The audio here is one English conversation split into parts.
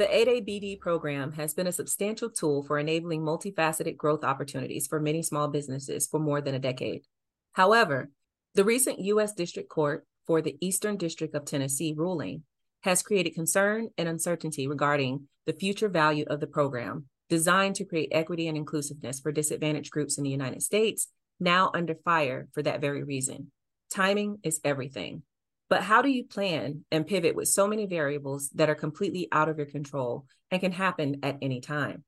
The 8A BD program has been a substantial tool for enabling multifaceted growth opportunities for many small businesses for more than a decade. However, the recent U.S. District Court for the Eastern District of Tennessee ruling has created concern and uncertainty regarding the future value of the program, designed to create equity and inclusiveness for disadvantaged groups in the United States, now under fire for that very reason. Timing is everything. But how do you plan and pivot with so many variables that are completely out of your control and can happen at any time?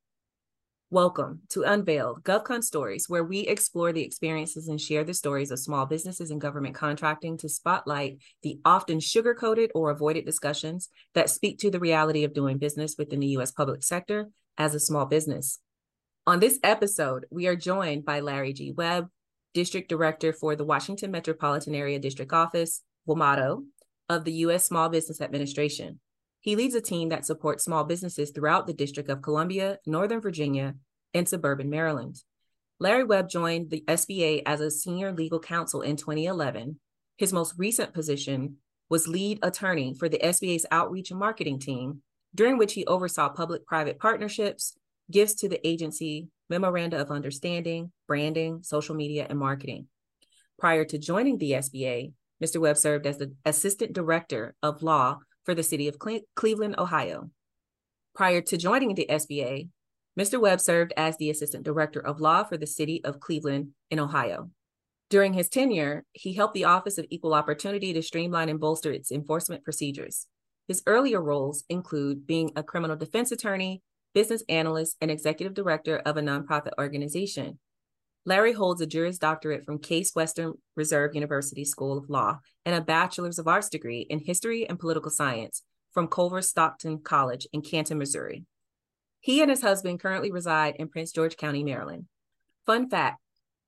Welcome to Unveil GovCon Stories, where we explore the experiences and share the stories of small businesses and government contracting to spotlight the often sugar coated or avoided discussions that speak to the reality of doing business within the U.S. public sector as a small business. On this episode, we are joined by Larry G. Webb, District Director for the Washington Metropolitan Area District Office, WMADO of the U.S. Small Business Administration. He leads a team that supports small businesses throughout the District of Columbia, Northern Virginia, and suburban Maryland. Larry Webb joined the SBA as a senior legal counsel in 2011. His most recent position was lead attorney for the SBA's outreach and marketing team, during which he oversaw public private partnerships, gifts to the agency, memoranda of understanding, branding, social media, and marketing. Prior to joining the SBA, Mr. Webb served as the Assistant Director of Law for the City of Cle- Cleveland, Ohio. Prior to joining the SBA, Mr. Webb served as the Assistant Director of Law for the City of Cleveland in Ohio. During his tenure, he helped the Office of Equal Opportunity to streamline and bolster its enforcement procedures. His earlier roles include being a criminal defense attorney, business analyst, and executive director of a nonprofit organization, Larry holds a Juris Doctorate from Case Western Reserve University School of Law and a Bachelor's of Arts degree in History and Political Science from Culver Stockton College in Canton, Missouri. He and his husband currently reside in Prince George County, Maryland. Fun fact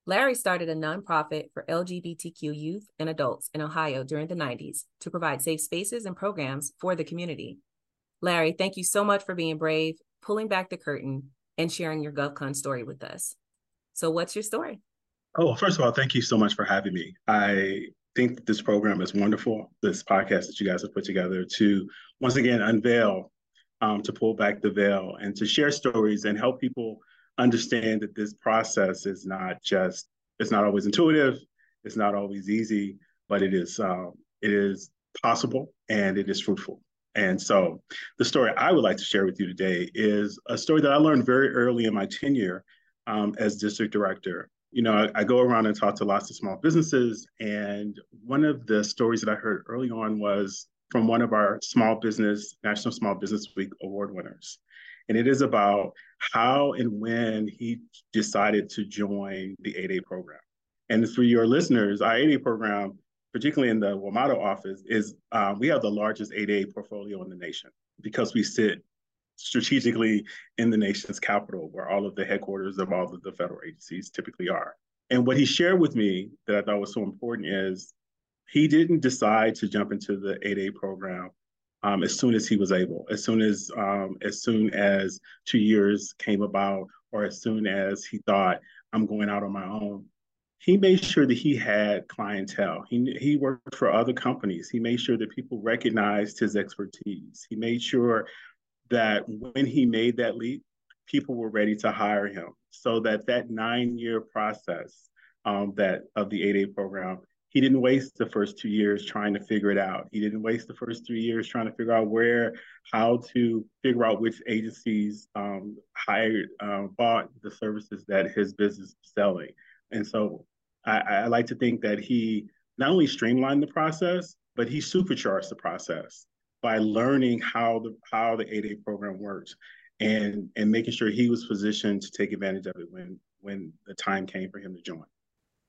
Larry started a nonprofit for LGBTQ youth and adults in Ohio during the 90s to provide safe spaces and programs for the community. Larry, thank you so much for being brave, pulling back the curtain, and sharing your GovCon story with us. So, what's your story? Oh, first of all, thank you so much for having me. I think this program is wonderful. This podcast that you guys have put together to once again unveil, um, to pull back the veil, and to share stories and help people understand that this process is not just it's not always intuitive, it's not always easy, but it is um, it is possible and it is fruitful. And so, the story I would like to share with you today is a story that I learned very early in my tenure um, as district director. You know, I, I, go around and talk to lots of small businesses, and one of the stories that I heard early on was from one of our small business National Small Business Week award winners, and it is about how and when he decided to join the 8A program. And for your listeners, our 8A program, particularly in the WMADO office, is uh, we have the largest 8A portfolio in the nation because we sit strategically in the nation's capital, where all of the headquarters of all of the federal agencies typically are. And what he shared with me that I thought was so important is he didn't decide to jump into the 8A program um, as soon as he was able, as soon as um, as soon as two years came about, or as soon as he thought I'm going out on my own. He made sure that he had clientele. He he worked for other companies. He made sure that people recognized his expertise. He made sure that when he made that leap, people were ready to hire him. So that that nine year process um, that of the 8A program, he didn't waste the first two years trying to figure it out. He didn't waste the first three years trying to figure out where, how to figure out which agencies um, hired, uh, bought the services that his business was selling. And so I, I like to think that he not only streamlined the process, but he supercharged the process by learning how the how the 8A program works and and making sure he was positioned to take advantage of it when when the time came for him to join.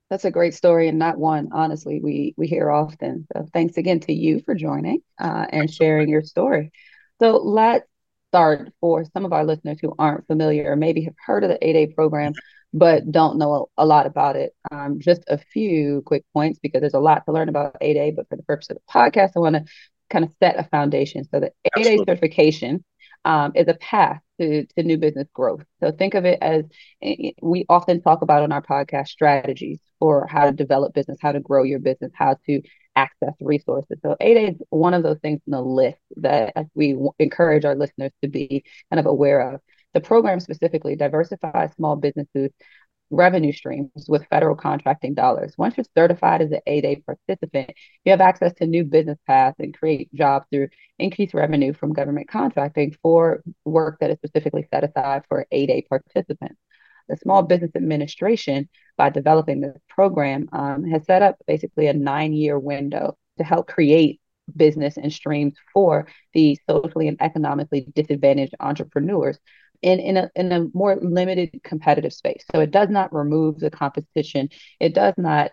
That's a great story and not one, honestly, we we hear often. So thanks again to you for joining uh, and sharing your story. So let's start for some of our listeners who aren't familiar or maybe have heard of the 8A program but don't know a lot about it. Um, just a few quick points because there's a lot to learn about 8A, but for the purpose of the podcast, I want to kind of set a foundation. So the 8A certification um, is a path to, to new business growth. So think of it as we often talk about on our podcast strategies for how to develop business, how to grow your business, how to access resources. So 8A is one of those things in the list that we encourage our listeners to be kind of aware of. The program specifically diversifies small businesses revenue streams with federal contracting dollars. Once you're certified as an 8A participant, you have access to new business paths and create jobs through increased revenue from government contracting for work that is specifically set aside for 8A participants. The Small Business Administration, by developing this program, um, has set up basically a nine year window to help create business and streams for the socially and economically disadvantaged entrepreneurs in, in, a, in a more limited competitive space. So it does not remove the competition. It does not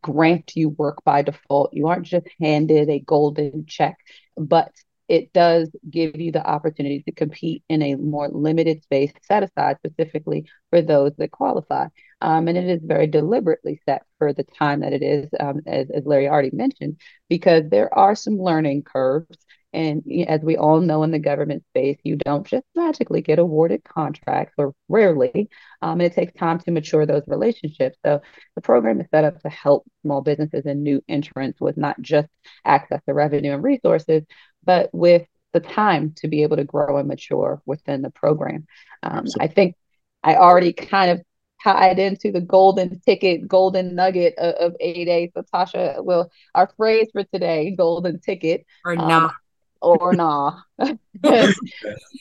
grant you work by default. You aren't just handed a golden check, but it does give you the opportunity to compete in a more limited space set aside specifically for those that qualify. Um, and it is very deliberately set for the time that it is, um, as, as Larry already mentioned, because there are some learning curves and as we all know in the government space, you don't just magically get awarded contracts, or rarely. Um, it takes time to mature those relationships. So the program is set up to help small businesses and new entrants with not just access to revenue and resources, but with the time to be able to grow and mature within the program. Um, I think I already kind of tied into the golden ticket, golden nugget of, of 8A. So Tasha, well, our phrase for today, golden ticket. Or um, not or nah. Is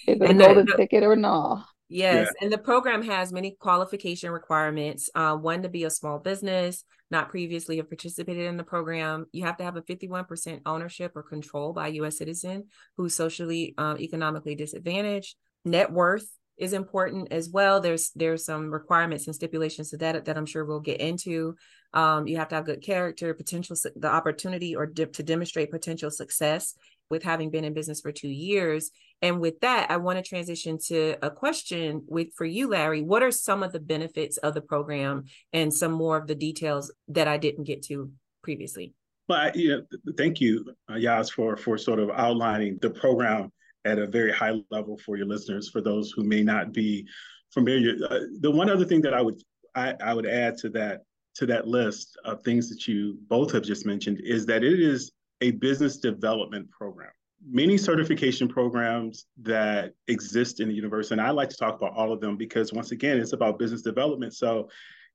it a golden the, ticket or nah? Yes, yeah. and the program has many qualification requirements. Uh, one to be a small business, not previously have participated in the program. You have to have a 51% ownership or control by a U.S. citizen who's socially, uh, economically disadvantaged. Net worth is important as well. There's there's some requirements and stipulations to that that I'm sure we'll get into. Um, you have to have good character, potential, the opportunity or to demonstrate potential success with having been in business for two years. And with that, I want to transition to a question with for you, Larry. What are some of the benefits of the program and some more of the details that I didn't get to previously? Well, know, thank you, uh, Yas, for for sort of outlining the program at a very high level for your listeners. For those who may not be familiar, uh, the one other thing that I would I, I would add to that to that list of things that you both have just mentioned is that it is a business development program. Many certification programs that exist in the universe, and I like to talk about all of them because once again, it's about business development. So,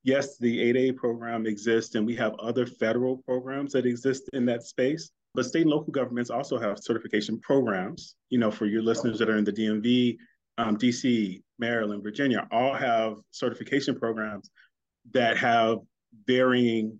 yes, the 8A program exists, and we have other federal programs that exist in that space. But state and local governments also have certification programs. You know, for your listeners that are in the DMV, um, DC, Maryland, Virginia, all have certification programs that have varying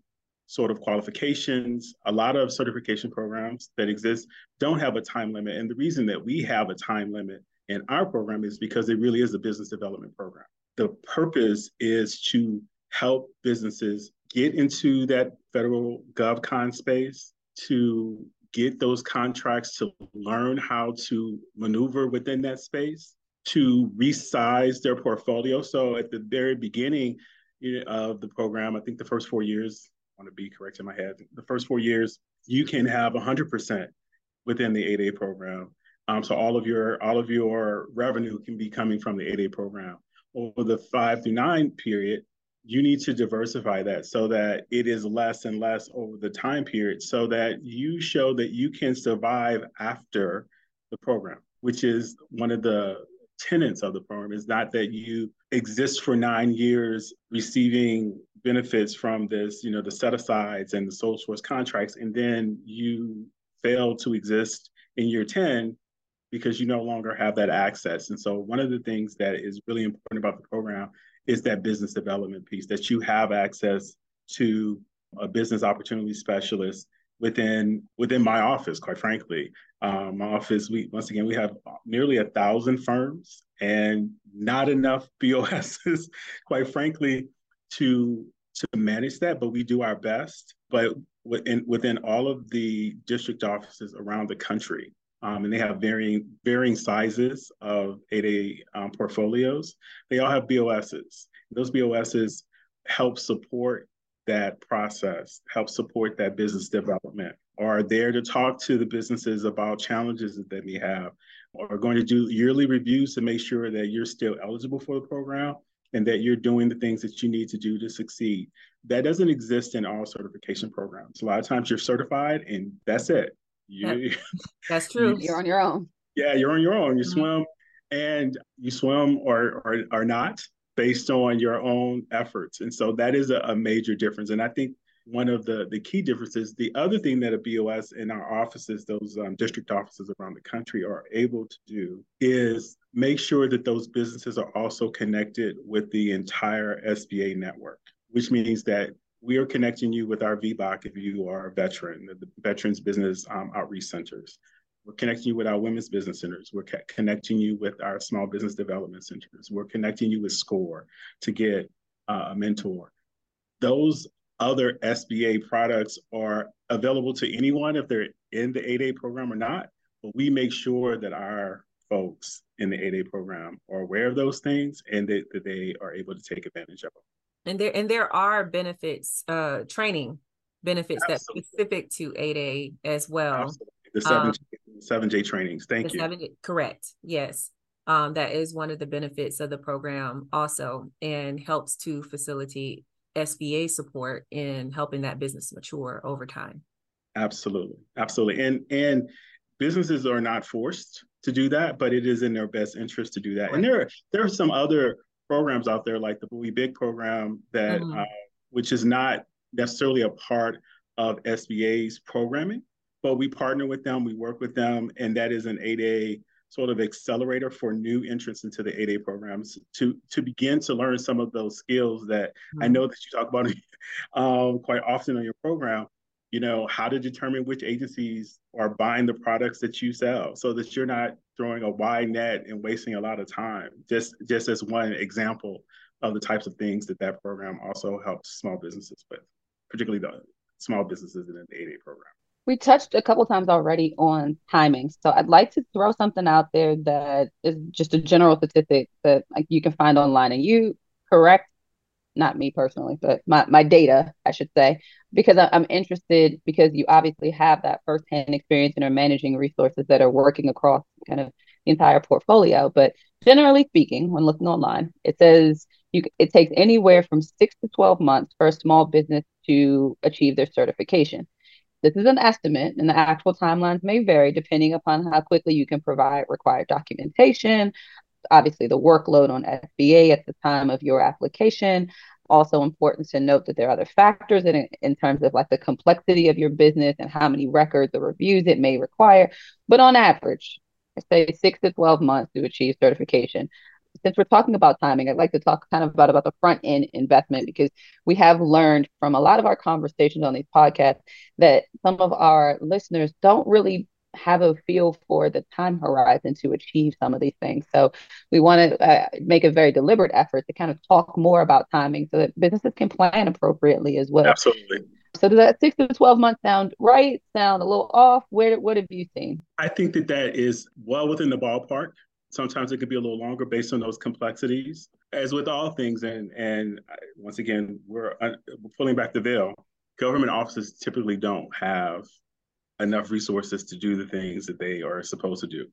sort of qualifications. A lot of certification programs that exist don't have a time limit. And the reason that we have a time limit in our program is because it really is a business development program. The purpose is to help businesses get into that federal GovCon space, to get those contracts, to learn how to maneuver within that space, to resize their portfolio. So at the very beginning of the program, I think the first four years, want to be correct in my head. The first four years, you can have 100% within the 8A program. Um, so all of your all of your revenue can be coming from the 8A program. Over the five through nine period, you need to diversify that so that it is less and less over the time period, so that you show that you can survive after the program, which is one of the tenets of the program. Is not that you exist for nine years receiving benefits from this, you know, the set asides and the sole source contracts, and then you fail to exist in year 10 because you no longer have that access. And so one of the things that is really important about the program is that business development piece, that you have access to a business opportunity specialist within within my office, quite frankly. Um, my office, we once again we have nearly a thousand firms and not enough BOSs, quite frankly, to to manage that, but we do our best. But within within all of the district offices around the country, um, and they have varying varying sizes of 8A um, portfolios. They all have BOSs. Those BOSs help support that process, help support that business development, or are there to talk to the businesses about challenges that they may have, or are going to do yearly reviews to make sure that you're still eligible for the program, and that you're doing the things that you need to do to succeed. That doesn't exist in all certification programs. A lot of times you're certified and that's it. You, that's true. You, are on your own. Yeah, you're on your own. You mm-hmm. swim and you swim or, or or not based on your own efforts. And so that is a, a major difference. And I think one of the, the key differences, the other thing that a BOS in our offices, those um, district offices around the country are able to do is make sure that those businesses are also connected with the entire SBA network, which means that we are connecting you with our VBOC if you are a veteran, the Veterans Business um, Outreach Centers. We're connecting you with our women's business centers. We're connecting you with our small business development centers. We're connecting you with SCORE to get uh, a mentor. Those other SBA products are available to anyone if they're in the 8A program or not. But we make sure that our folks in the 8A program are aware of those things and that, that they are able to take advantage of them. And there and there are benefits, uh, training benefits Absolutely. that specific to 8A as well. Absolutely. The seven um, seven J trainings. Thank you. 7J, correct. Yes. Um, that is one of the benefits of the program also and helps to facilitate SBA support in helping that business mature over time. Absolutely. Absolutely. And and businesses are not forced to do that, but it is in their best interest to do that. Right. And there are there are some other programs out there like the Bowie Big program that mm. uh, which is not necessarily a part of SBA's programming, but we partner with them, we work with them, and that is an 8A sort of accelerator for new entrants into the 8A programs to to begin to learn some of those skills that mm-hmm. I know that you talk about um, quite often on your program. You know how to determine which agencies are buying the products that you sell, so that you're not throwing a wide net and wasting a lot of time. Just just as one example of the types of things that that program also helps small businesses with, particularly the small businesses in the 8A program we touched a couple times already on timing. So I'd like to throw something out there that is just a general statistic that like you can find online and you correct not me personally, but my, my data, I should say, because I'm interested because you obviously have that firsthand experience and are managing resources that are working across kind of the entire portfolio. But generally speaking, when looking online, it says you it takes anywhere from six to 12 months for a small business to achieve their certification. This is an estimate, and the actual timelines may vary depending upon how quickly you can provide required documentation, obviously the workload on SBA at the time of your application. Also important to note that there are other factors in, in terms of like the complexity of your business and how many records or reviews it may require. But on average, I say six to 12 months to achieve certification since we're talking about timing, I'd like to talk kind of about, about the front end investment because we have learned from a lot of our conversations on these podcasts that some of our listeners don't really have a feel for the time horizon to achieve some of these things. So we want to uh, make a very deliberate effort to kind of talk more about timing so that businesses can plan appropriately as well. Absolutely. So does that six to twelve months sound right? Sound a little off? Where what have you seen? I think that that is well within the ballpark. Sometimes it could be a little longer based on those complexities. As with all things, and and once again, we're, uh, pulling back the veil. Government offices typically don't have enough resources to do the things that they are supposed to do.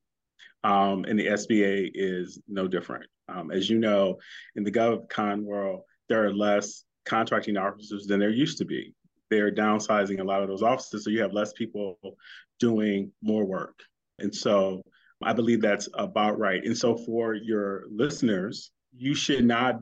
Um, and the SBA is no different. Um, as you know, in the GovCon world, there are less contracting officers than there used to be. They're downsizing a lot of those offices, so you have less people doing more work. And so I believe that's about right. And so for your listeners, you should not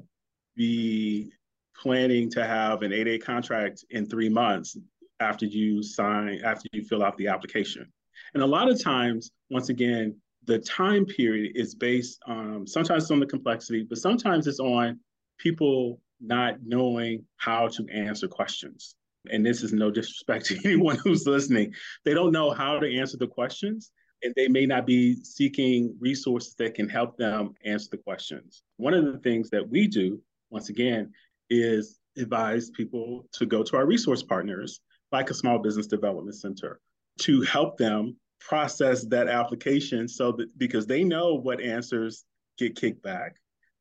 be planning to have an 8A contract in three months after you sign, after you fill out the application. And a lot of times, once again, the time period is based on sometimes on the complexity, but sometimes it's on people not knowing how to answer questions. And this is no disrespect to anyone who's listening. They don't know how to answer the questions and they may not be seeking resources that can help them answer the questions. One of the things that we do, once again, is advise people to go to our resource partners, like a small business development center, to help them process that application so that because they know what answers get kicked back.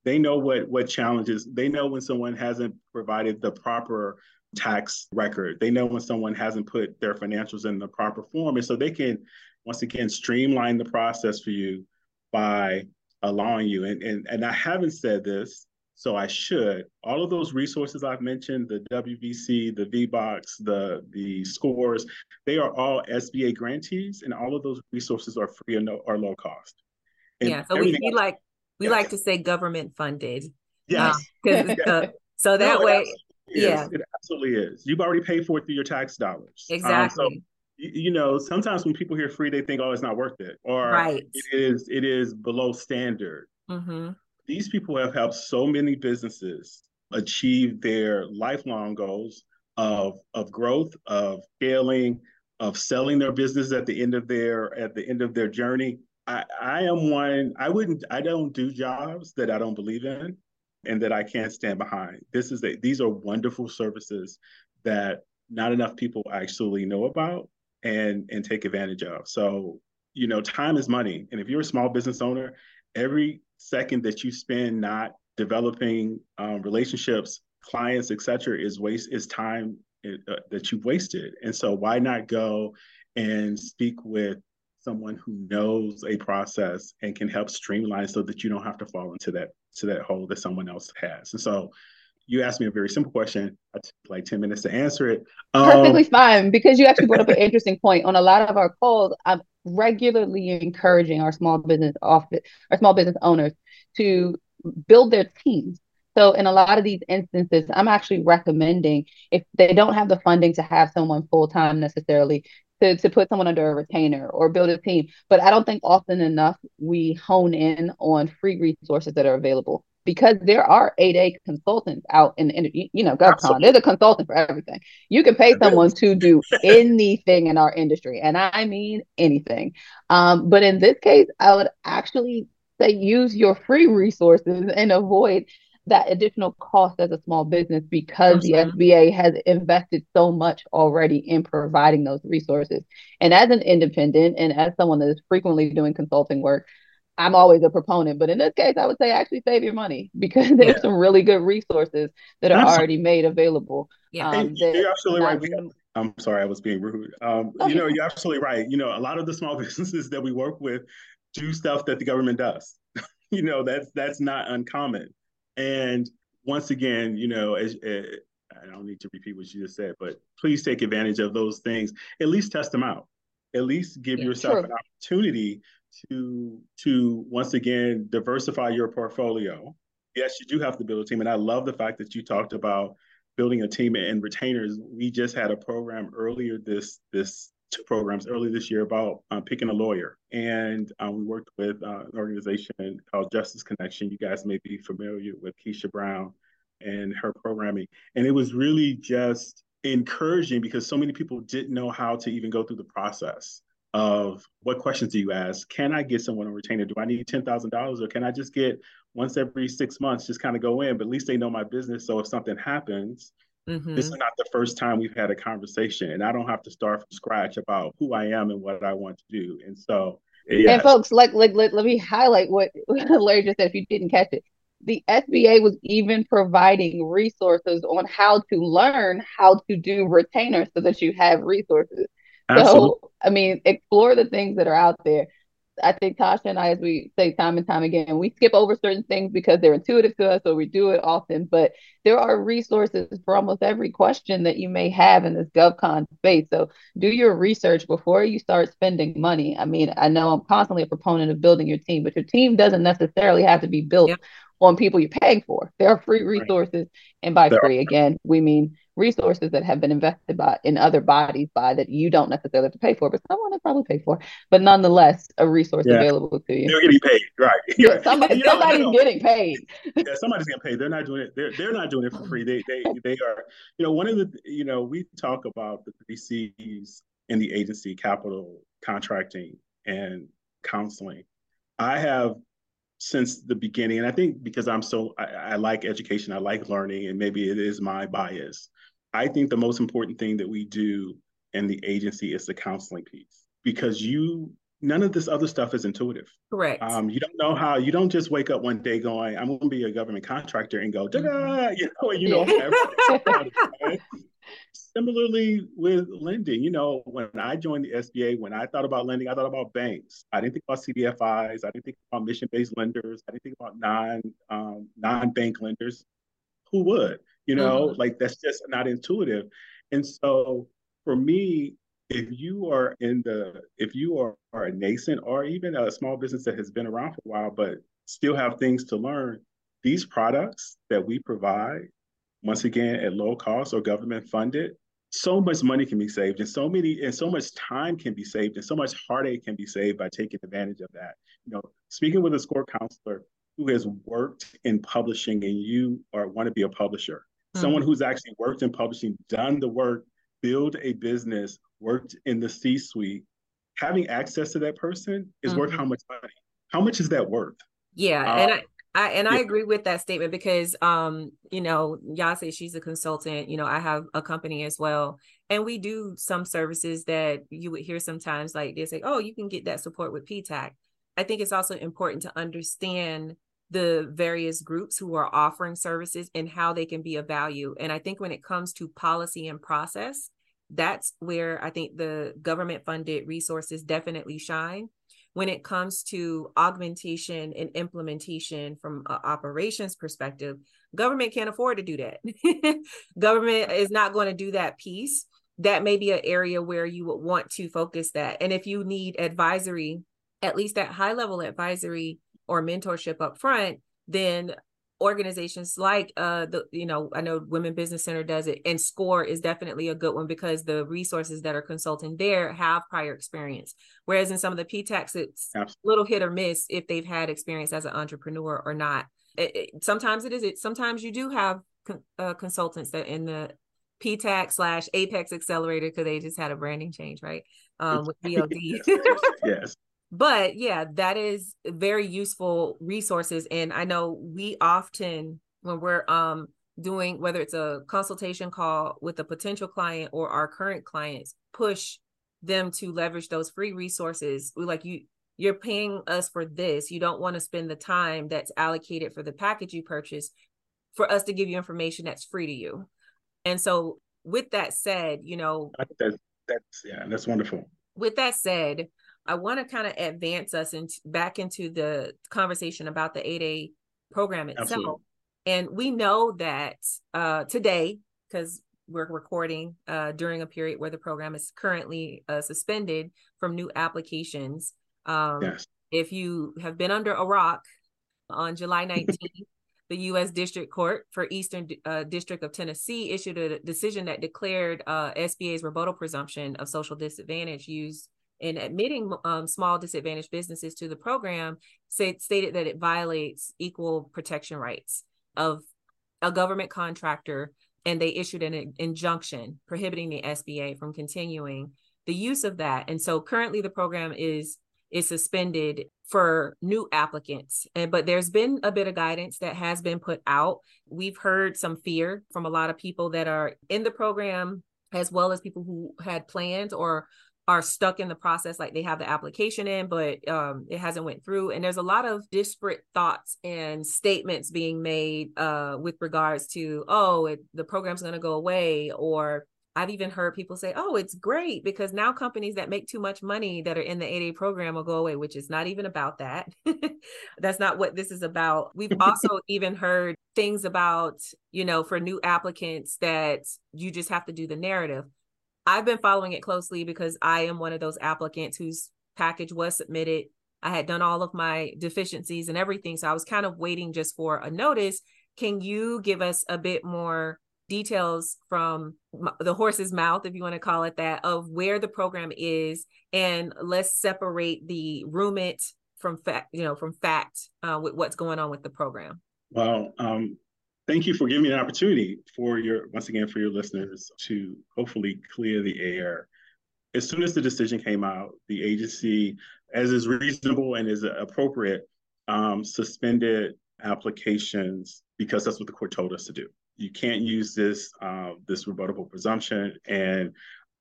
They know what what challenges, they know when someone hasn't provided the proper tax record. They know when someone hasn't put their financials in the proper form. And so they can once again streamline the process for you by allowing you and and, and i haven't said this so I should. All of those resources I've mentioned, the WBC, the VBOCs, the the scores, they are all SBA grantees, and all of those resources are free or, no, or low cost. And yeah, so we, we like we yes. like to say government funded. Yes. Um, uh, so that no, way, yeah, it absolutely is. You've already paid for it through your tax dollars. Exactly. Um, so, you know, sometimes when people hear free, they think, "Oh, it's not worth it," or right. "It is. It is below standard." Mm-hmm. These people have helped so many businesses achieve their lifelong goals of of growth, of scaling, of selling their business at the end of their at the end of their journey. I, I am one. I wouldn't. I don't do jobs that I don't believe in, and that I can't stand behind. This is a. These are wonderful services that not enough people actually know about and and take advantage of. So you know, time is money, and if you're a small business owner, every second that you spend not developing um, relationships, clients, etc., is waste is time uh, that you've wasted. And so, why not go and speak with someone who knows a process and can help streamline so that you don't have to fall into that to that hole that someone else has. And so you asked me a very simple question. I took like 10 minutes to answer it. Um, Perfectly fine, because you actually brought up an interesting point. On a lot of our calls, I'm regularly encouraging our small business office, our small business owners to build their teams. So in a lot of these instances, I'm actually recommending if they don't have the funding to have someone full time necessarily, to, to put someone under a retainer or build a team. But I don't think often enough we hone in on free resources that are available because there are 8A consultants out in, in you know, GovCon. There's a consultant for everything. You can pay someone to do anything in our industry, and I mean anything. Um, but in this case, I would actually say use your free resources and avoid that additional cost as a small business because the SBA has invested so much already in providing those resources. And as an independent and as someone that is frequently doing consulting work, I'm always a proponent, but in this case, I would say actually save your money because there's yeah. some really good resources that are absolutely. already made available. Yeah, um, you're absolutely right. Have, I'm sorry, I was being rude. Um, okay. You know, you're absolutely right. You know, a lot of the small businesses that we work with do stuff that the government does. you know, that's that's not uncommon. And once again, you know, as, as, I don't need to repeat what you just said, but please take advantage of those things. At least test them out. At least give yeah, yourself true. an opportunity to to once again diversify your portfolio. Yes, you do have to build a team, and I love the fact that you talked about building a team and retainers. We just had a program earlier this this two programs earlier this year about um, picking a lawyer. And um, we worked with uh, an organization called Justice Connection. You guys may be familiar with Keisha Brown and her programming. And it was really just encouraging because so many people didn't know how to even go through the process of what questions do you ask? Can I get someone on retainer? Do I need $10,000 or can I just get once every six months, just kind of go in, but at least they know my business. So if something happens, Mm-hmm. This is not the first time we've had a conversation, and I don't have to start from scratch about who I am and what I want to do. And so, yes. and folks, like, like let, let me highlight what Larry just said. If you didn't catch it, the SBA was even providing resources on how to learn how to do retainers so that you have resources. Absolutely. So, I mean, explore the things that are out there. I think Tasha and I, as we say time and time again, we skip over certain things because they're intuitive to us, so we do it often. But there are resources for almost every question that you may have in this GovCon space. So do your research before you start spending money. I mean, I know I'm constantly a proponent of building your team, but your team doesn't necessarily have to be built yep. on people you're paying for. There are free resources, right. and by there free, are. again, we mean resources that have been invested by in other bodies by that you don't necessarily have to pay for, but someone will probably pay for. But nonetheless, a resource yeah. available to you. They're getting paid, right? Yeah, somebody, somebody's getting paid. yeah, somebody's getting paid. They're not doing it. They're they're not doing it for free. They they they are. You know, one of the you know we talk about the three C's in the agency: capital, contracting, and counseling. I have since the beginning. And I think because I'm so, I, I, like education, I like learning, and maybe it is my bias. I think the most important thing that we do in the agency is the counseling piece because you none of this other stuff is intuitive. Correct. Um, you don't know how you don't just wake up one day going, I'm going to be a government contractor and go, da mm-hmm. you know, you know, Similarly with lending, you know, when I joined the SBA, when I thought about lending, I thought about banks. I didn't think about CDFIs. I didn't think about mission-based lenders. I didn't think about non um, non-bank lenders. Who would? You know, mm-hmm. like that's just not intuitive. And so for me, if you are in the if you are, are a nascent or even a small business that has been around for a while but still have things to learn, these products that we provide, once again at low cost or government funded, so much money can be saved and so many and so much time can be saved and so much heartache can be saved by taking advantage of that. You know, speaking with a SCORE counselor who has worked in publishing and you are want to be a publisher, mm-hmm. someone who's actually worked in publishing, done the work, build a business, worked in the C-suite, having access to that person is mm-hmm. worth how much money? How much is that worth? Yeah, uh, and I I and. I agree with that statement because um, you know, Yase, she's a consultant, you know, I have a company as well. And we do some services that you would hear sometimes like they say, oh, you can get that support with PTAC. I think it's also important to understand the various groups who are offering services and how they can be of value. And I think when it comes to policy and process, that's where I think the government funded resources definitely shine. When it comes to augmentation and implementation from an operations perspective, government can't afford to do that. government is not going to do that piece. That may be an area where you would want to focus that. And if you need advisory, at least that high level advisory or mentorship up front, then organizations like uh the you know i know women business center does it and score is definitely a good one because the resources that are consulting there have prior experience. Whereas in some of the ptacs it's a little hit or miss if they've had experience as an entrepreneur or not. It, it, sometimes it is it sometimes you do have con- uh, consultants that in the ptac slash apex accelerator because they just had a branding change right? Um with BOD yes but yeah that is very useful resources and i know we often when we're um doing whether it's a consultation call with a potential client or our current clients push them to leverage those free resources. We like you you're paying us for this. You don't want to spend the time that's allocated for the package you purchase for us to give you information that's free to you. And so with that said you know that's, that's yeah that's wonderful. With that said I want to kind of advance us into back into the conversation about the 8A program itself. Absolutely. And we know that uh, today, because we're recording uh, during a period where the program is currently uh, suspended from new applications. Um, yes. If you have been under a rock on July 19th, the U.S. District Court for Eastern uh, District of Tennessee issued a decision that declared uh, SBA's rebuttable presumption of social disadvantage used in admitting um, small disadvantaged businesses to the program say, stated that it violates equal protection rights of a government contractor and they issued an injunction prohibiting the SBA from continuing the use of that. And so currently the program is is suspended for new applicants. And but there's been a bit of guidance that has been put out. We've heard some fear from a lot of people that are in the program as well as people who had plans or are stuck in the process like they have the application in but um, it hasn't went through and there's a lot of disparate thoughts and statements being made uh, with regards to oh it, the program's going to go away or I've even heard people say, oh, it's great because now companies that make too much money that are in the 8A program will go away, which is not even about that. That's not what this is about. We've also even heard things about, you know, for new applicants that you just have to do the narrative. I've been following it closely because I am one of those applicants whose package was submitted. I had done all of my deficiencies and everything. So I was kind of waiting just for a notice. Can you give us a bit more details from the horse's mouth, if you want to call it that, of where the program is? And let's separate the rumit from fact, you know, from fact uh, with what's going on with the program. Well, um, thank you for giving me an opportunity for your once again for your listeners to hopefully clear the air. As soon as the decision came out the agency as is reasonable and is appropriate um, suspended applications because that's what the court told us to do. You can't use this uh, this rebuttable presumption and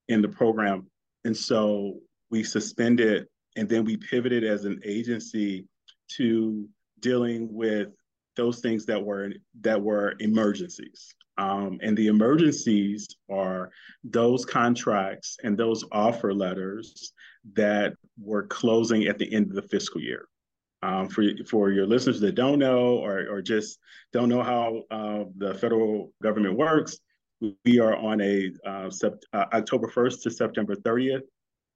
in the program. And so we suspended and then we pivoted as an agency to dealing with those things that were that were emergencies. Um, and the emergencies are those contracts and those offer letters that were closing at the end of the fiscal year. Um, for for your listeners that don't know or or just don't know how uh, the federal government works, we are on a uh, sept- uh, October 1st to September 30th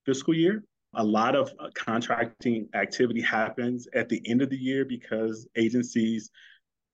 fiscal year. A lot of uh, contracting activity happens at the end of the year because agencies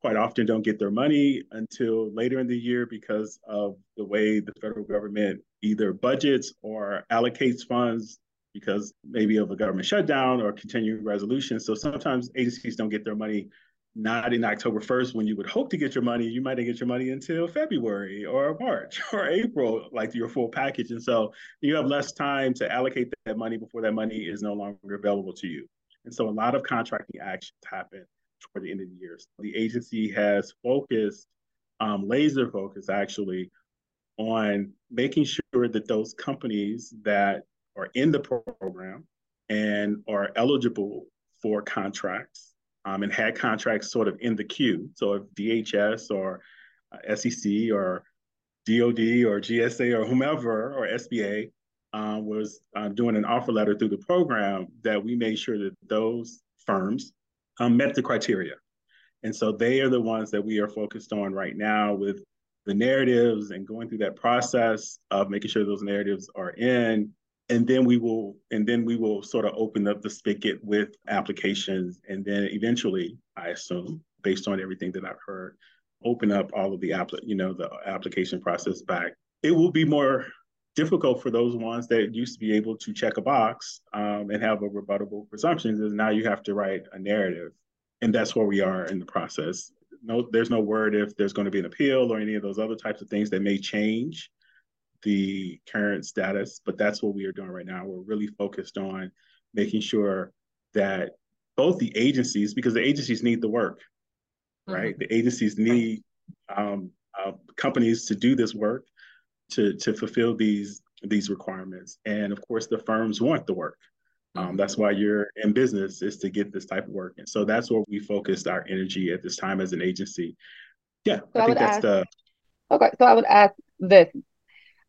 quite often don't get their money until later in the year because of the way the federal government either budgets or allocates funds because maybe of a government shutdown or continuing resolution. So sometimes agencies don't get their money not in October 1st when you would hope to get your money. You might not get your money until February or March or April, like your full package. And so you have less time to allocate that money before that money is no longer available to you. And so a lot of contracting actions happen toward the end of the year. So the agency has focused, um, laser focus actually, on making sure that those companies that are in the program and are eligible for contracts um, and had contracts sort of in the queue. So if DHS or uh, SEC or DOD or GSA or whomever or SBA uh, was uh, doing an offer letter through the program, that we made sure that those firms um, met the criteria. And so they are the ones that we are focused on right now with the narratives and going through that process of making sure those narratives are in and then we will and then we will sort of open up the spigot with applications. And then eventually i assume based on everything that i've heard open up all of the app you know the application process back. It will be more difficult for those ones that used to be able to check a box um, and have a rebuttable presumption is now you have to write a narrative. And that's where we are in the process. No there's no word if there's going to be an appeal or any of those other types of things that may change the current status, but that's what we are doing right now. We're really focused on making sure that both the agencies, because the agencies need the work, mm-hmm. right? The agencies need um, uh, companies to do this work to to fulfill these these requirements, and of course, the firms want the work. Um, mm-hmm. that's why you're in business is to get this type of work, and so that's where we focused our energy at this time as an agency. Yeah, so I, I think that's ask, the. Okay, so I would ask this: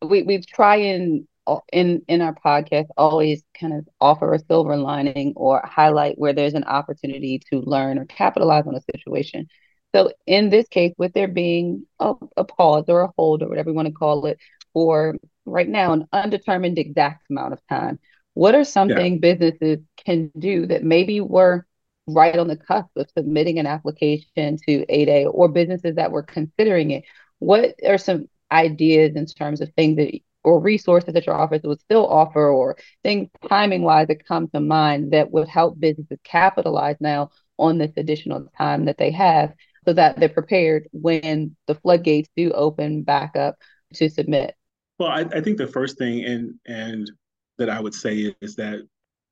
we we try and uh, in in our podcast always kind of offer a silver lining or highlight where there's an opportunity to learn or capitalize on a situation. So in this case, with there being a, a pause or a hold or whatever you want to call it for right now an undetermined exact amount of time, what are something yeah. businesses can do that maybe were right on the cusp of submitting an application to 8A or businesses that were considering it? What are some ideas in terms of things that or resources that your office would still offer or things timing wise that come to mind that would help businesses capitalize now on this additional time that they have so that they're prepared when the floodgates do open back up to submit? Well i, I think the first thing and and that i would say is that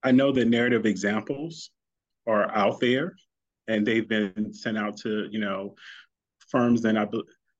i know the narrative examples are out there and they've been sent out to you know firms and I,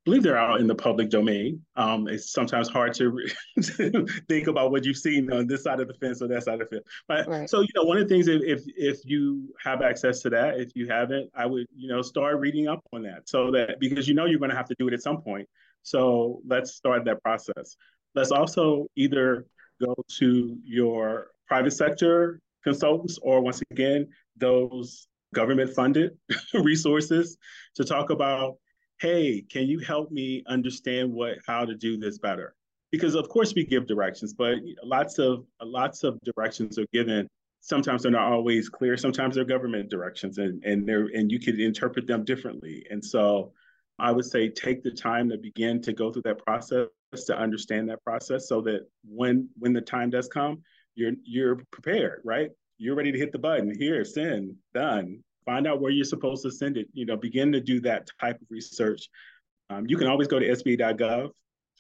believe they're out in the public domain. Um, it's sometimes hard to, to, think about what you've seen on this side of the fence or that side of the fence. But right. so you know, one of the things if, if if you have access to that, if you haven't, I would you know start reading up on that so that because you know you're going to have to do it at some point. So let's start that process. Let's also either go to your private sector consultants or once again those government funded resources to talk about hey, can you help me understand what how to do this better? Because of course we give directions, but lots of lots of directions are given. Sometimes they're not always clear. Sometimes they're government directions, and and they're and you could interpret them differently. And so, I would say take the time to begin to go through that process to understand that process, so that when when the time does come, you're you're prepared, right? You're ready to hit the button. Here, send, done find out where you're supposed to send it. You know, begin to do that type of research. Um, you can always go to SBA.gov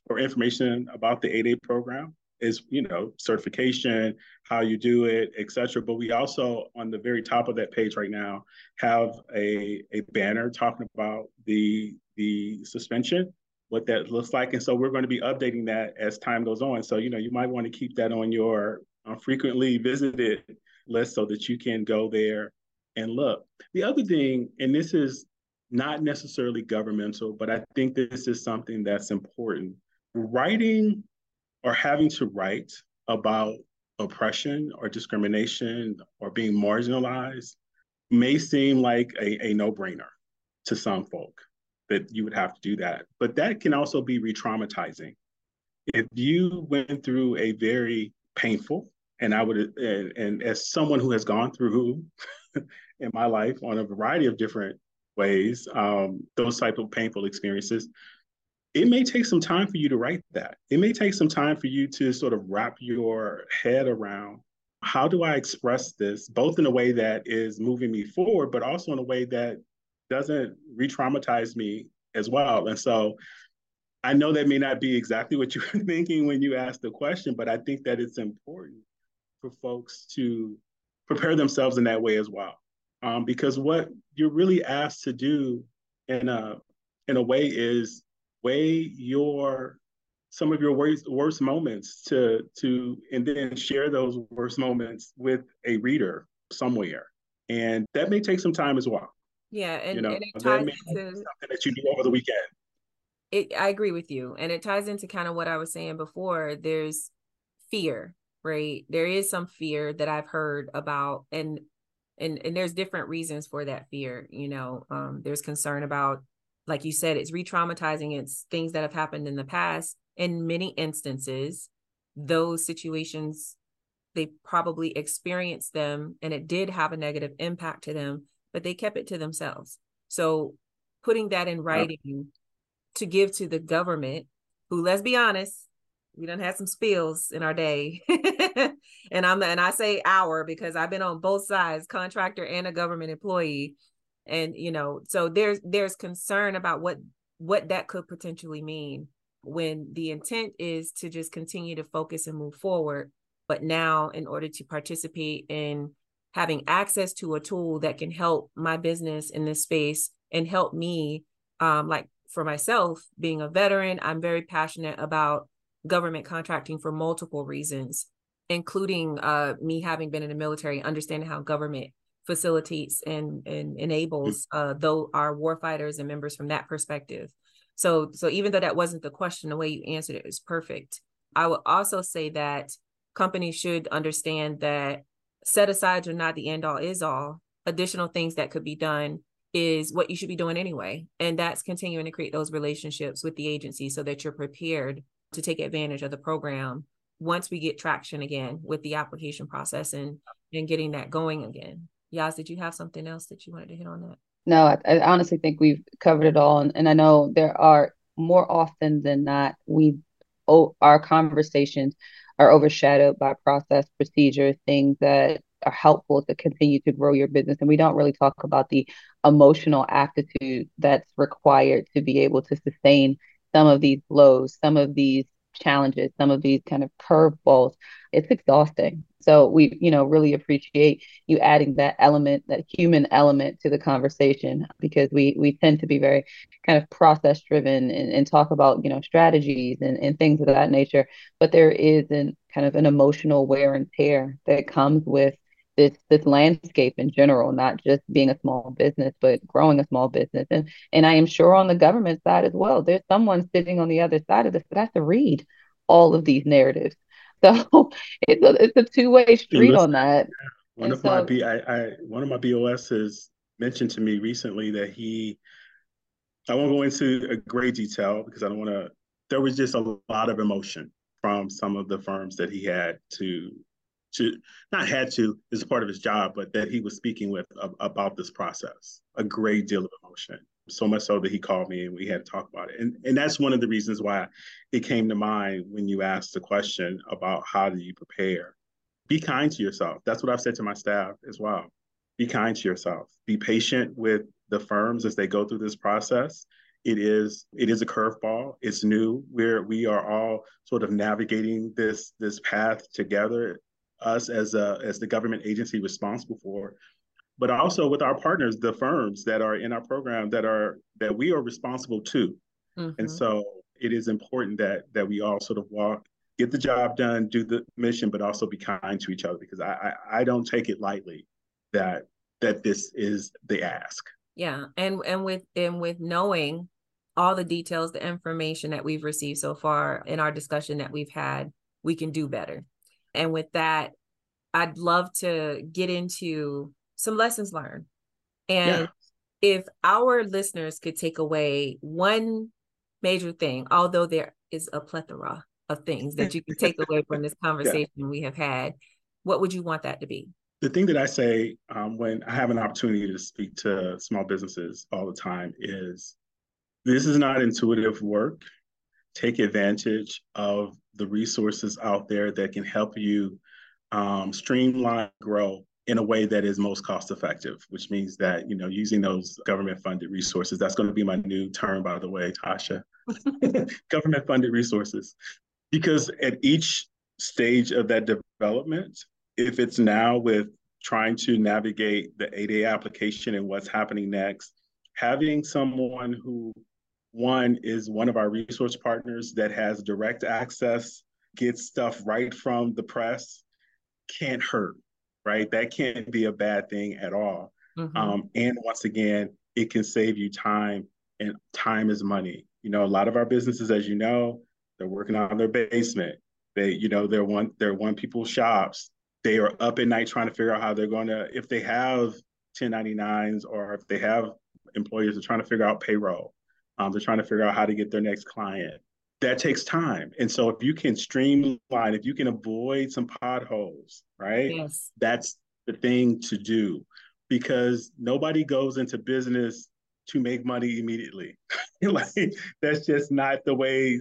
for information about the 8A program is you know certification how you do it etc but we also on the very top of that page right now have a, a banner talking about the the suspension what that looks like and so we're going to be updating that as time goes on so you know you might want to keep that on your uh, frequently visited list so that you can go there and look. The other thing, and this is not necessarily governmental, but I think this is something that's important. Writing or having to write about oppression or discrimination or being marginalized may seem like a, a no brainer to some folk that you would have to do that. But that can also be re traumatizing. If you went through a very painful, and I would, and, and as someone who has gone through in my life on a variety of different ways, um, those type of painful experiences, it may take some time for you to write that. It may take some time for you to sort of wrap your head around how do I express this, both in a way that is moving me forward, but also in a way that doesn't re traumatize me as well. And so I know that may not be exactly what you were thinking when you asked the question, but I think that it's important for folks to prepare themselves in that way as well. Um, because what you're really asked to do in a in a way is weigh your some of your worst worst moments to to and then share those worst moments with a reader somewhere. And that may take some time as well. Yeah and, you know, and it ties into something that you do over the weekend. It, i agree with you. And it ties into kind of what i was saying before. There's fear right? There is some fear that i've heard about and and and there's different reasons for that fear you know um there's concern about like you said, it's re traumatizing. It's things that have happened in the past. In many instances, those situations, they probably experienced them and it did have a negative impact to them, but they kept it to themselves. So putting that in writing to give to the government, who, let's be honest, we done had some spills in our day. and I'm and I say our because I've been on both sides, contractor and a government employee. And you know so there's there's concern about what what that could potentially mean when the intent is to just continue to focus and move forward. But now in order to participate in having access to a tool that can help my business in this space and help me um, like for myself being a veteran i'm very passionate about government contracting for multiple reasons including uh, me having been in the military understanding how government facilitates and, and enables uh, though our warfighters and members from that perspective. So so even though that wasn't the question, the way you answered it is perfect. I would also say that companies should understand that set asides are not the end all is all. Additional things that could be done is what you should be doing anyway. And that's continuing to create those relationships with the agency so that you're prepared to take advantage of the program once we get traction again with the application process and and getting that going again. Yas, did you have something else that you wanted to hit on that? No, I, I honestly think we've covered it all. And, and I know there are more often than not, we oh, our conversations are overshadowed by process, procedure, things that are helpful to continue to grow your business. And we don't really talk about the emotional aptitude that's required to be able to sustain some of these lows, some of these challenges, some of these kind of curveballs. It's exhausting. So we, you know, really appreciate you adding that element, that human element to the conversation because we we tend to be very kind of process driven and, and talk about, you know, strategies and, and things of that nature. But there is an kind of an emotional wear and tear that comes with this this landscape in general, not just being a small business, but growing a small business. And and I am sure on the government side as well, there's someone sitting on the other side of this that has to read all of these narratives. So it's a it's a two way street listen, on that. One and of so, my B I, I one of my BOS has mentioned to me recently that he I won't go into a great detail because I don't want to there was just a lot of emotion from some of the firms that he had to to not had to as part of his job, but that he was speaking with about this process. A great deal of emotion, so much so that he called me and we had to talk about it. And and that's one of the reasons why it came to mind when you asked the question about how do you prepare. Be kind to yourself. That's what I've said to my staff as well. Be kind to yourself. Be patient with the firms as they go through this process it is it is a curveball it's new we're we are all sort of navigating this this path together us as a as the government agency responsible for but also with our partners the firms that are in our program that are that we are responsible to mm-hmm. and so it is important that that we all sort of walk get the job done do the mission but also be kind to each other because i i, I don't take it lightly that that this is the ask Yeah. And and with and with knowing all the details, the information that we've received so far in our discussion that we've had, we can do better. And with that, I'd love to get into some lessons learned. And yeah. if our listeners could take away one major thing, although there is a plethora of things that you can take away from this conversation yeah. we have had, what would you want that to be? The thing that I say um, when I have an opportunity to speak to small businesses all the time is this is not intuitive work. Take advantage of the resources out there that can help you um, streamline, grow in a way that is most cost effective, which means that, you know, using those government funded resources, that's going to be my new term, by the way, Tasha, government funded resources. Because at each stage of that development, if it's now with trying to navigate the 8A application and what's happening next, having someone who one is one of our resource partners that has direct access, gets stuff right from the press, can't hurt, right? That can't be a bad thing at all. Mm-hmm. Um, and once again, it can save you time, and time is money. You know, a lot of our businesses, as you know, they're working on their basement. They, you know, they're one, they're one people shops. They are up at night trying to figure out how they're going to, if they have 1099s or if they have employers, they're trying to figure out payroll. Um, they're trying to figure out how to get their next client. That takes time. And so if you can streamline, if you can avoid some potholes, right? Yes. That's the thing to do because nobody goes into business to make money immediately. like that's just not the way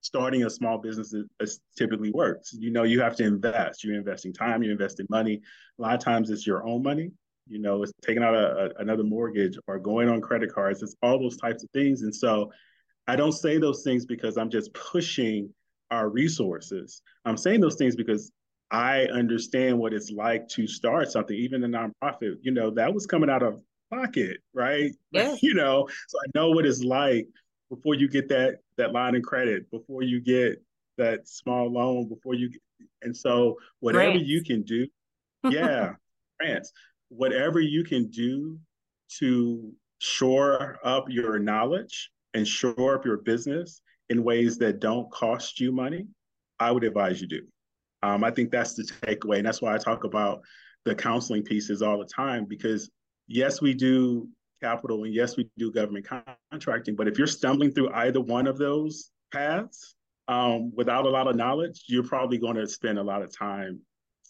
starting a small business is, typically works. You know, you have to invest. You're investing time, you're investing money. A lot of times it's your own money you know, it's taking out a, a, another mortgage or going on credit cards. It's all those types of things. And so I don't say those things because I'm just pushing our resources. I'm saying those things because I understand what it's like to start something, even a nonprofit. You know, that was coming out of pocket, right? Yeah. you know, so I know what it's like before you get that that line of credit, before you get that small loan, before you get, and so whatever grants. you can do, yeah, grants whatever you can do to shore up your knowledge and shore up your business in ways that don't cost you money, I would advise you do. Um, I think that's the takeaway. And that's why I talk about the counseling pieces all the time because, yes, we do capital and yes, we do government contracting. But if you're stumbling through either one of those paths um, without a lot of knowledge, you're probably going to spend a lot of time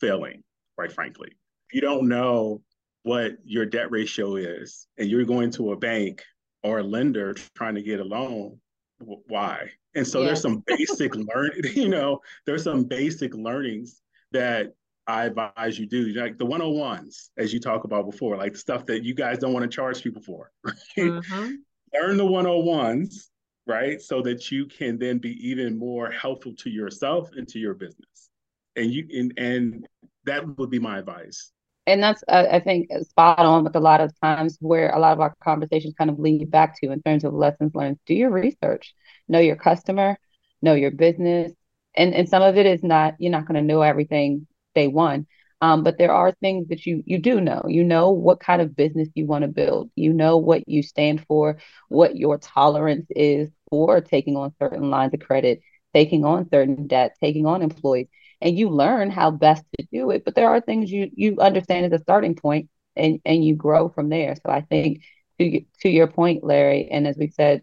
failing, quite frankly. If you don't know what your debt ratio is and you're going to a bank or a lender trying to get a loan why and so there's some basic learn you know there's some basic learnings that i advise you do like the 101s as you talk about before like stuff that you guys don't want to charge people for right? mm-hmm. learn the 101s right so that you can then be even more helpful to yourself and to your business and you and, and that would be my advice and that's uh, I think spot on with a lot of times where a lot of our conversations kind of lead back to in terms of lessons learned. Do your research, know your customer, know your business, and and some of it is not you're not going to know everything day one, um, but there are things that you you do know. You know what kind of business you want to build. You know what you stand for, what your tolerance is for taking on certain lines of credit, taking on certain debt, taking on employees and you learn how best to do it. But there are things you you understand as a starting point, and and you grow from there. So I think to to your point, Larry, and as we said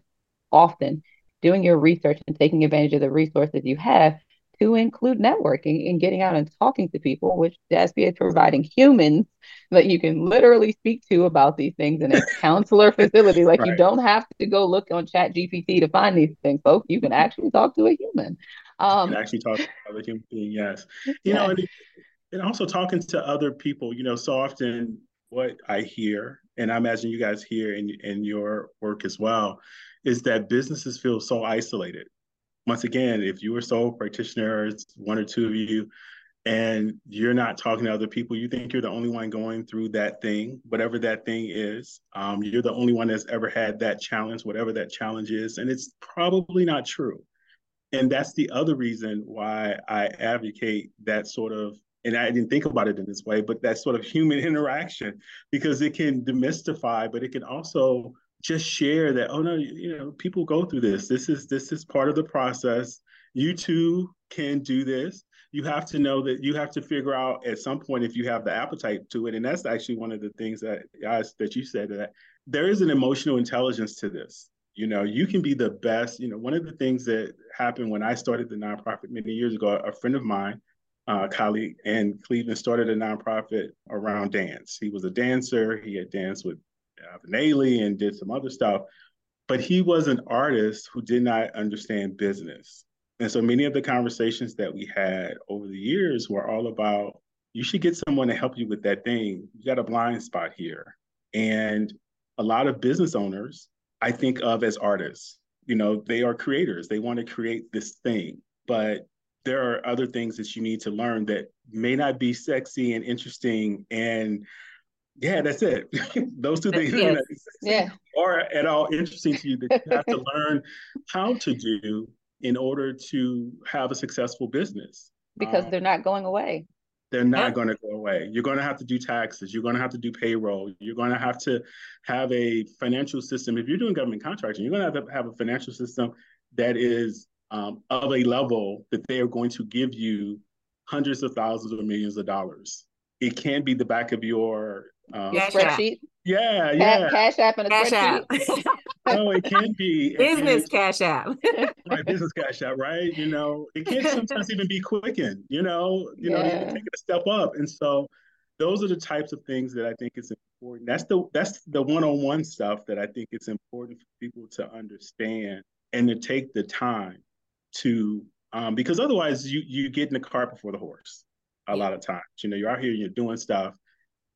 often, doing your research and taking advantage of the resources you have to include networking and getting out and talking to people, which the SBA is providing humans that you can literally speak to about these things in a counselor facility. Like right. you don't have to go look on Chat GPT to find these things, folks. You can actually talk to a human. Um, and actually talk to other human being, yes. You know, and, and also talking to other people, you know, so often what I hear, and I imagine you guys hear in, in your work as well, is that businesses feel so isolated. Once again, if you are sole practitioners, one or two of you, and you're not talking to other people, you think you're the only one going through that thing, whatever that thing is. Um, you're the only one that's ever had that challenge, whatever that challenge is. And it's probably not true and that's the other reason why I advocate that sort of and I didn't think about it in this way, but that sort of human interaction because it can demystify, but it can also just share that oh no you know people go through this. This is this is part of the process. You too can do this. You have to know that you have to figure out at some point if you have the appetite to it. And that's actually one of the things that guys that you said that there is an emotional intelligence to this you know you can be the best you know one of the things that happened when i started the nonprofit many years ago a friend of mine uh, colleague in cleveland started a nonprofit around dance he was a dancer he had danced with uh, and did some other stuff. But he was an artist who did not understand business. And so many of the conversations that we had over the years were all about you should get someone to help you with that thing. You got a blind spot here. And a lot of business owners, I think of as artists. You know, they are creators. They want to create this thing, but there are other things that you need to learn that may not be sexy and interesting and yeah, that's it. Those two things yes. yeah. are at all interesting to you that you have to learn how to do in order to have a successful business. Because um, they're not going away. They're not yeah. going to go away. You're going to have to do taxes. You're going to have to do payroll. You're going to have to have a financial system. If you're doing government contracting, you're going to have to have a financial system that is um, of a level that they are going to give you hundreds of thousands or millions of dollars. It can't be the back of your um, spreadsheet. Yeah, yeah. Cash app and a cash spreadsheet. No, it can be business cash app. right, business cash app, right? You know, it can sometimes even be Quicken. You know, you yeah. know, you take a step up, and so those are the types of things that I think is important. That's the that's the one-on-one stuff that I think it's important for people to understand and to take the time to um, because otherwise you you get in the cart before the horse a yeah. lot of times. You know, you're out here, you're doing stuff,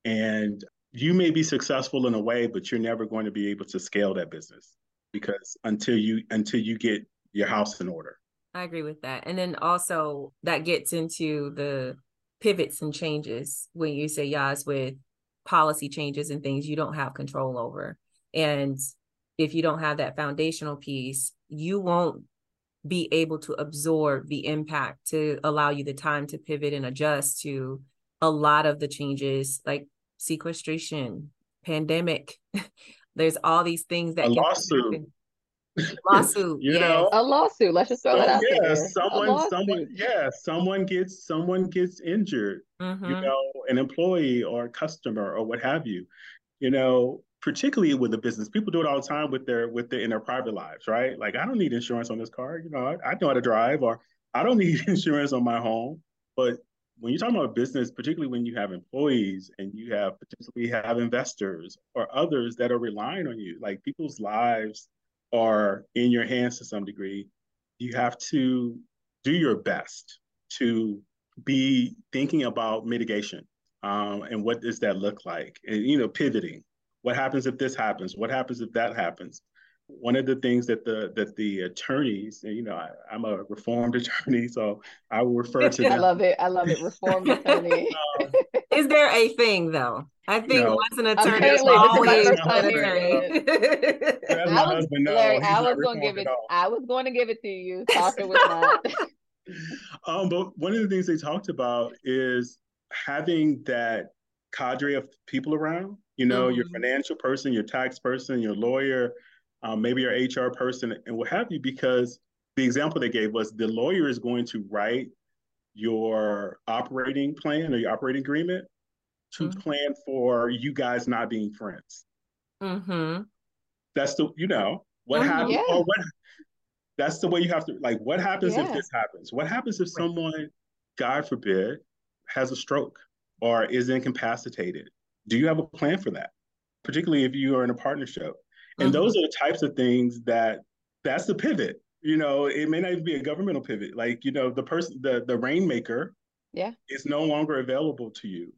and you may be successful in a way, but you're never going to be able to scale that business because until you until you get your house in order. I agree with that. And then also that gets into the pivots and changes when you say yes with policy changes and things you don't have control over. And if you don't have that foundational piece, you won't be able to absorb the impact to allow you the time to pivot and adjust to a lot of the changes like sequestration, pandemic. There's all these things that a lawsuit. Lawsuit, you yes. know, a lawsuit. Let's just throw that out yeah, there. someone, someone, yeah, someone gets someone gets injured. Mm-hmm. You know, an employee or a customer or what have you. You know, particularly with the business, people do it all the time with their with their in their private lives, right? Like, I don't need insurance on this car. You know, I, I know how to drive, or I don't need insurance on my home. But when you're talking about business, particularly when you have employees and you have potentially have investors or others that are relying on you, like people's lives are in your hands to some degree, you have to do your best to be thinking about mitigation um, and what does that look like? And you know pivoting. What happens if this happens? What happens if that happens one of the things that the that the attorneys, you know, I, am a reformed attorney, so I will refer to. That. I love it. I love it. Reformed attorney. um, Is there a thing though? I think no. once an attorney is always an attorney. I was, Larry, I was going to give it. I was going to give it to you. Talking was not. um, but one of the things they talked about is having that cadre of people around. You know, mm-hmm. your financial person, your tax person, your lawyer, um, maybe your HR person, and what have you, because the example they gave was the lawyer is going to write your operating plan or your operating agreement to mm-hmm. plan for you guys not being friends. Mm-hmm. That's the, you know, what mm-hmm, happens, yeah. or what, that's the way you have to, like, what happens yeah. if this happens? What happens if someone, God forbid, has a stroke or is incapacitated? Do you have a plan for that? Particularly if you are in a partnership. And mm-hmm. those are the types of things that that's the pivot. You know, it may not even be a governmental pivot. Like, you know, the person, the the rainmaker, yeah, is no longer available to you.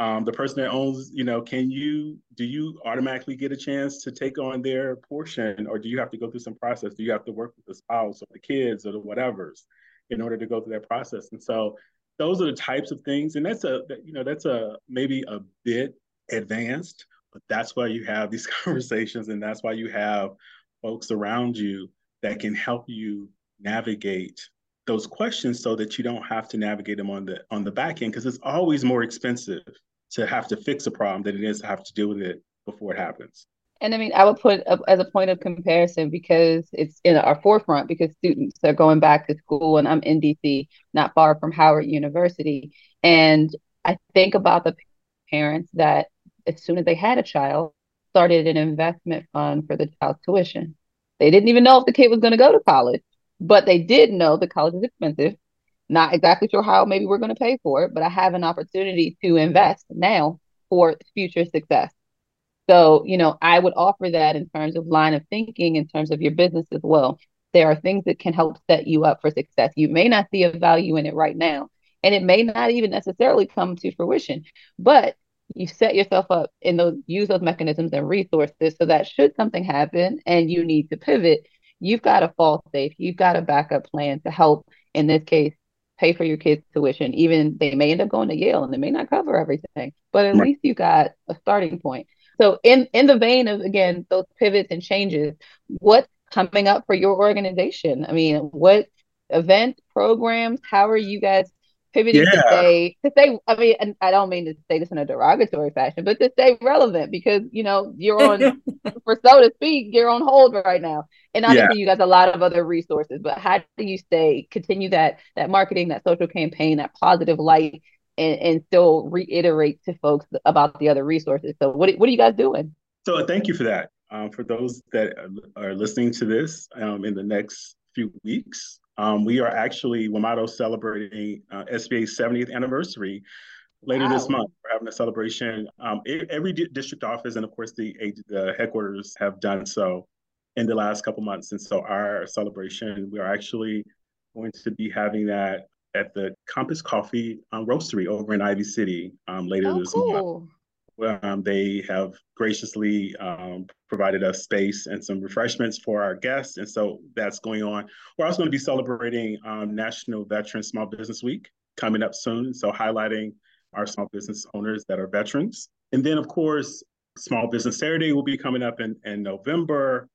Um, the person that owns, you know, can you do you automatically get a chance to take on their portion, or do you have to go through some process? Do you have to work with the spouse or the kids or the whatever's in order to go through that process? And so those are the types of things, and that's a you know that's a maybe a bit advanced, but that's why you have these conversations, and that's why you have folks around you that can help you navigate those questions so that you don't have to navigate them on the on the back end because it's always more expensive to have to fix a problem than it is to have to deal with it before it happens. And I mean, I would put as a point of comparison because it's in our forefront because students are going back to school, and I'm in DC, not far from Howard University. And I think about the parents that, as soon as they had a child, started an investment fund for the child's tuition. They didn't even know if the kid was going to go to college, but they did know the college is expensive. Not exactly sure how maybe we're going to pay for it, but I have an opportunity to invest now for future success. So, you know, I would offer that in terms of line of thinking, in terms of your business as well. There are things that can help set you up for success. You may not see a value in it right now, and it may not even necessarily come to fruition, but you set yourself up in those use those mechanisms and resources so that should something happen and you need to pivot, you've got a fall safe, you've got a backup plan to help in this case pay for your kids' tuition. Even they may end up going to Yale and they may not cover everything, but at right. least you got a starting point. So in in the vein of again those pivots and changes, what's coming up for your organization? I mean, what events, programs, how are you guys pivoting yeah. to stay to stay I mean, and I don't mean to say this in a derogatory fashion, but to stay relevant because you know you're on for so to speak, you're on hold right now. And obviously yeah. you got a lot of other resources, but how do you stay continue that that marketing, that social campaign, that positive light and, and still reiterate to folks about the other resources. So what, what are you guys doing? So thank you for that. Um, for those that are listening to this um, in the next few weeks, um, we are actually WMADO celebrating uh, SBA's 70th anniversary later wow. this month. We're having a celebration. Um, every district office and of course the, the headquarters have done so in the last couple months. And so our celebration, we are actually going to be having that at the Compass Coffee um, Roastery over in Ivy City um, later oh, this cool. month. Um, they have graciously um, provided us space and some refreshments for our guests, and so that's going on. We're also going to be celebrating um, National Veteran Small Business Week coming up soon, so highlighting our small business owners that are veterans. And then, of course, Small Business Saturday will be coming up in, in November.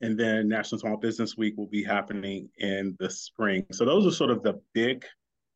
And then National Small Business Week will be happening in the spring. So those are sort of the big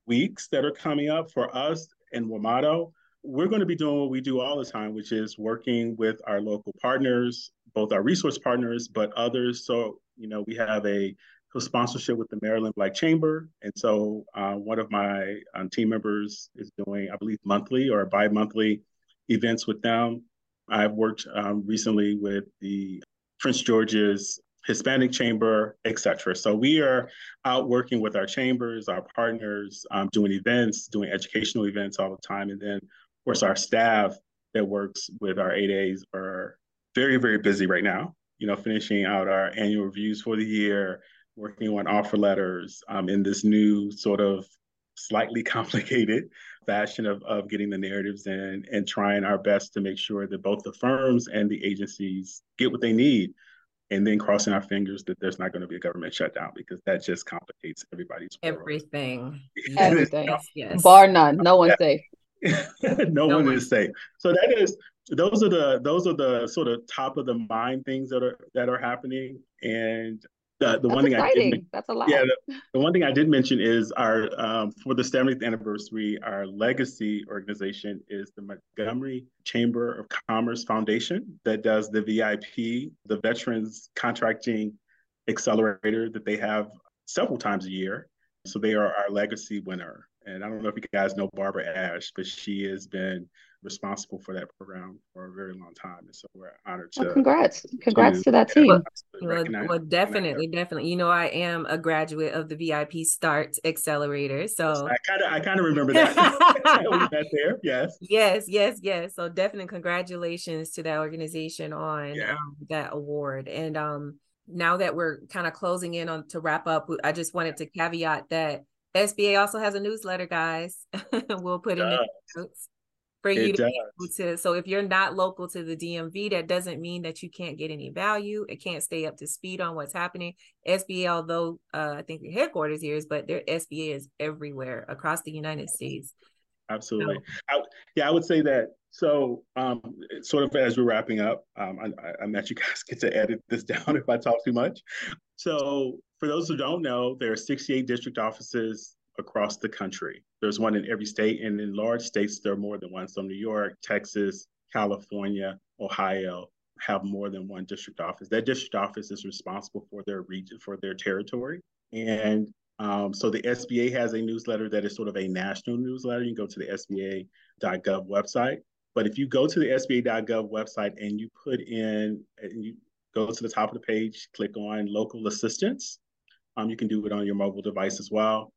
weeks that are coming up for us in WMADO, we're going to be doing what we do all the time, which is working with our local partners, both our resource partners, but others. So, you know, we have a co-sponsorship with the Maryland Black Chamber. And so uh, one of my um, team members is doing, I believe, monthly or bi-monthly events with them. I've worked um, recently with the Prince George's Hispanic Chamber, etc. So we are out working with our chambers, our partners, um, doing events, doing educational events all the time. And then, course, our staff that works with our 8As are very, very busy right now, you know, finishing out our annual reviews for the year, working on offer letters um, in this new sort of slightly complicated fashion of, of getting the narratives in and trying our best to make sure that both the firms and the agencies get what they need and then crossing our fingers that there's not going to be a government shutdown because that just complicates everybody's everything. Everything. yes. Bar none. No one's safe. no, no, one, one is safe. So that is those are the those are the sort of top of the mind things that are that are happening. And the, the one thing exciting. I did, that's a lot. Yeah, the, the, one thing I did mention is our um, for the 70th anniversary, our legacy organization is the Montgomery Chamber of Commerce Foundation that does the VIP, the Veterans Contracting Accelerator that they have several times a year. So they are our legacy winner. And I don't know if you guys know Barbara Ash, but she has been responsible for that program for a very long time. And so we're honored to. Well, congrats. Congrats to, to that team. Well, well, definitely, definitely. You know, I am a graduate of the VIP Start Accelerator. So I kind of I kind of remember that. that there. Yes. Yes, yes, yes. So definitely congratulations to that organization on yeah. um, that award. And um now that we're kind of closing in on to wrap up, I just wanted to caveat that SBA also has a newsletter, guys. we'll put in the notes for you to, to, so if you're not local to the DMV, that doesn't mean that you can't get any value. It can't stay up to speed on what's happening. SBA, although uh, I think the headquarters here is, but their SBA is everywhere across the United States. Absolutely. So, I, yeah, I would say that. So, um, sort of as we're wrapping up, um, I, I, I'm you guys get to edit this down if I talk too much. So for those who don't know, there are 68 district offices across the country. There's one in every state, and in large states, there are more than one. So New York, Texas, California, Ohio have more than one district office. That district office is responsible for their region, for their territory. And um, so the SBA has a newsletter that is sort of a national newsletter. You can go to the SBA.gov website. But if you go to the SBA.gov website and you put in, and you go to the top of the page, click on local assistance, um, you can do it on your mobile device as well.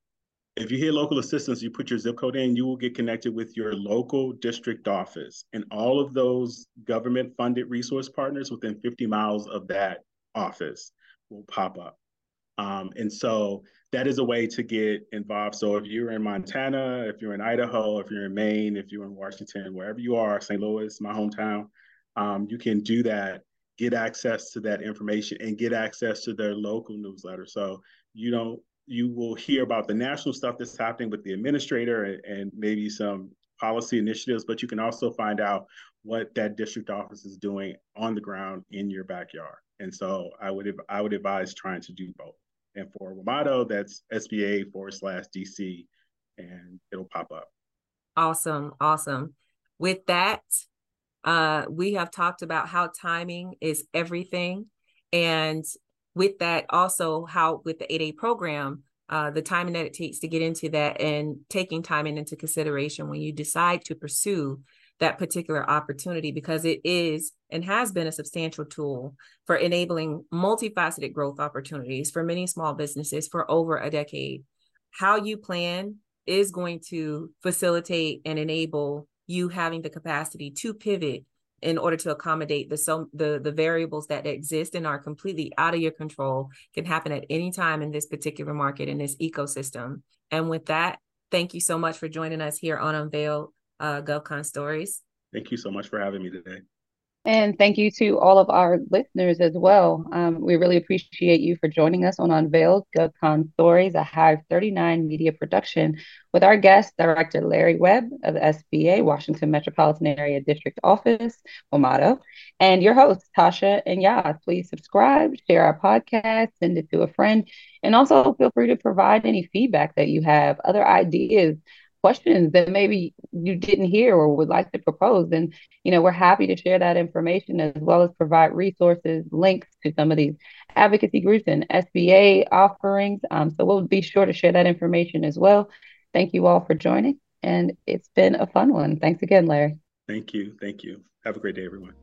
If you hear local assistance, you put your zip code in, you will get connected with your local district office. And all of those government funded resource partners within 50 miles of that office will pop up. Um, and so that is a way to get involved. So if you're in Montana, if you're in Idaho, if you're in Maine, if you're in Washington, wherever you are, St. Louis, my hometown, um, you can do that, get access to that information and get access to their local newsletter. So you don't you will hear about the national stuff that's happening with the administrator and, and maybe some policy initiatives, but you can also find out what that district office is doing on the ground in your backyard. And so I would I would advise trying to do both. And for WMADO, that's SBA forward slash DC, and it'll pop up. Awesome, awesome. With that, uh, we have talked about how timing is everything, and with that, also how with the 8A program, uh, the timing that it takes to get into that and taking timing into consideration when you decide to pursue that particular opportunity because it is and has been a substantial tool for enabling multifaceted growth opportunities for many small businesses for over a decade. How you plan is going to facilitate and enable you having the capacity to pivot in order to accommodate the so the the variables that exist and are completely out of your control can happen at any time in this particular market in this ecosystem. And with that thank you so much for joining us here on unveil uh, govcon stories. Thank you so much for having me today and thank you to all of our listeners as well. Um, we really appreciate you for joining us on Unveiled GovCon Stories, a Hive 39 media production, with our guest, Director Larry Webb of SBA, Washington Metropolitan Area District Office, WMADO, and your host, Tasha and Yas. Please subscribe, share our podcast, send it to a friend, and also feel free to provide any feedback that you have, other ideas questions that maybe you didn't hear or would like to propose And, you know we're happy to share that information as well as provide resources links to some of these advocacy groups and sba offerings. Um, so we'll be sure to share that information as well. Thank you all for joining and it's been a fun one. Thanks again larry. Thank you. Thank you. Have a great day everyone